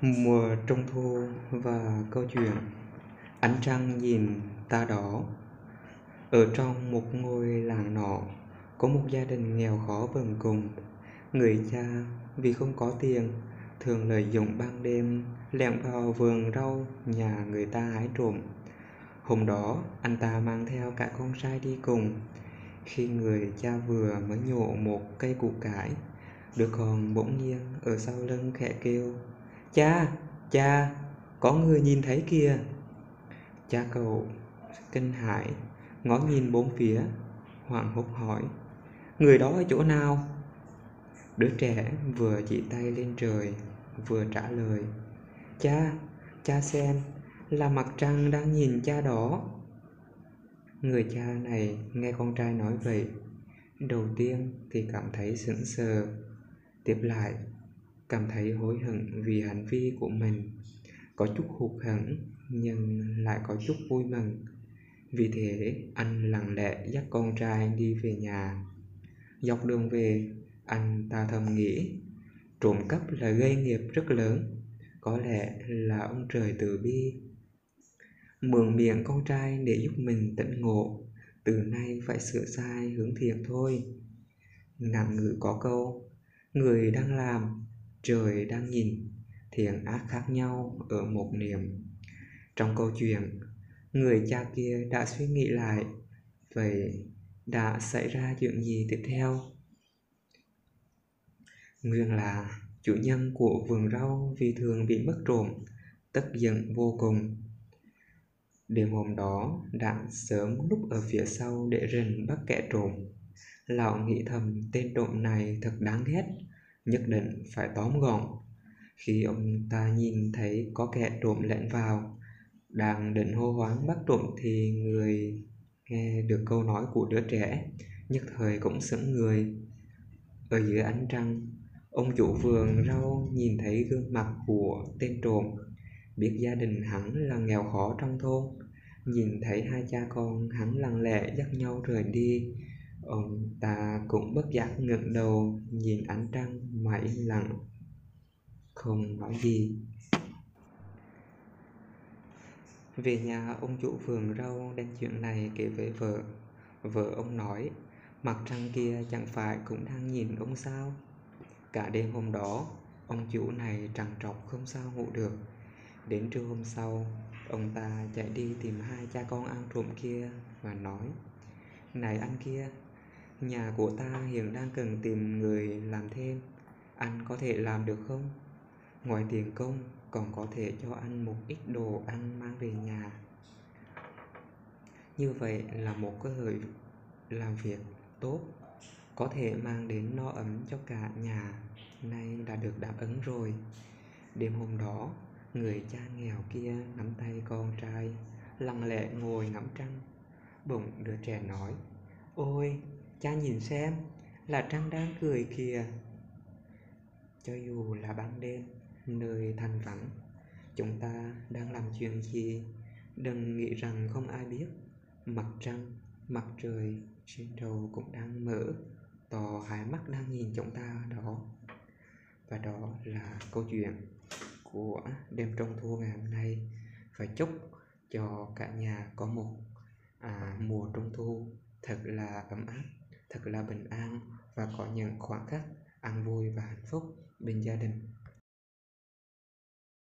Mùa trung thu và câu chuyện. Ánh trăng nhìn ta đỏ. Ở trong một ngôi làng nọ, Có một gia đình nghèo khó bần cùng. Người cha, vì không có tiền, Thường lợi dụng ban đêm, lẻn vào vườn rau nhà người ta hái trộm. Hôm đó, anh ta mang theo cả con trai đi cùng. Khi người cha vừa mới nhổ một cây củ cải, Đứa con bỗng nhiên ở sau lưng khẽ kêu Cha, cha, có người nhìn thấy kìa. Cha cậu kinh hãi, ngó nhìn bốn phía, hoảng hốt hỏi, người đó ở chỗ nào? Đứa trẻ vừa chỉ tay lên trời, vừa trả lời, cha, cha xem, là mặt trăng đang nhìn cha đó. Người cha này nghe con trai nói vậy, đầu tiên thì cảm thấy sững sờ, tiếp lại cảm thấy hối hận vì hành vi của mình. Có chút hụt hẫng, nhưng lại có chút vui mừng. Vì thế, anh lặng lẽ dắt con trai đi về nhà. Dọc đường về, anh ta thầm nghĩ, trộm cắp là gây nghiệp rất lớn, có lẽ là ông trời từ bi. Mượn miệng con trai để giúp mình tỉnh ngộ, từ nay phải sửa sai hướng thiện thôi. Ngạn ngữ có câu, người đang làm trời đang nhìn thiện ác khác nhau ở một niềm. Trong câu chuyện, người cha kia đã suy nghĩ lại vậy đã xảy ra chuyện gì tiếp theo. Nguyên là chủ nhân của vườn rau vì thường bị mất trộm, tức giận vô cùng. Đêm hôm đó, đã sớm núp ở phía sau để rình bắt kẻ trộm. Lão nghĩ thầm, tên trộm này thật đáng ghét nhất định phải tóm gọn. Khi ông ta nhìn thấy có kẻ trộm lẻn vào, đang định hô hoáng bắt trộm thì người nghe được câu nói của đứa trẻ, nhất thời cũng sững người. Ở dưới ánh trăng, ông chủ vườn rau nhìn thấy gương mặt của tên trộm, biết gia đình hắn là nghèo khó trong thôn. Nhìn thấy hai cha con hắn lặng lẽ dắt nhau rời đi ông ta cũng bất giác ngẩng đầu nhìn ánh trăng mà im lặng, không nói gì. Về nhà, ông chủ vườn rau đem chuyện này kể với vợ. Vợ ông nói, mặt trăng kia chẳng phải cũng đang nhìn ông sao? Cả đêm hôm đó, ông chủ này trằn trọc không sao ngủ được. Đến trưa hôm sau, ông ta chạy đi tìm hai cha con ăn trộm kia và nói, này anh kia nhà của ta hiện đang cần tìm người làm thêm. Anh có thể làm được không? Ngoài tiền công, còn có thể cho anh một ít đồ ăn mang về nhà. Như vậy là một cơ hội làm việc tốt, có thể mang đến no ấm cho cả nhà. Nay đã được đáp ứng rồi. Đêm hôm đó, người cha nghèo kia nắm tay con trai, lặng lẽ ngồi ngắm trăng. Bụng đứa trẻ nói, ôi cha nhìn xem là trăng đang cười kìa. Cho dù là ban đêm nơi thành vắng chúng ta đang làm chuyện gì? Đừng nghĩ rằng không ai biết. Mặt trăng mặt trời trên đầu cũng đang mở to hai mắt đang nhìn chúng ta đó. Và đó là câu chuyện của đêm trung thu ngày hôm nay. Và chúc cho cả nhà có một à, mùa trung thu thật là ấm áp thật là bình an và có những khoảnh khắc an vui và hạnh phúc bên gia đình.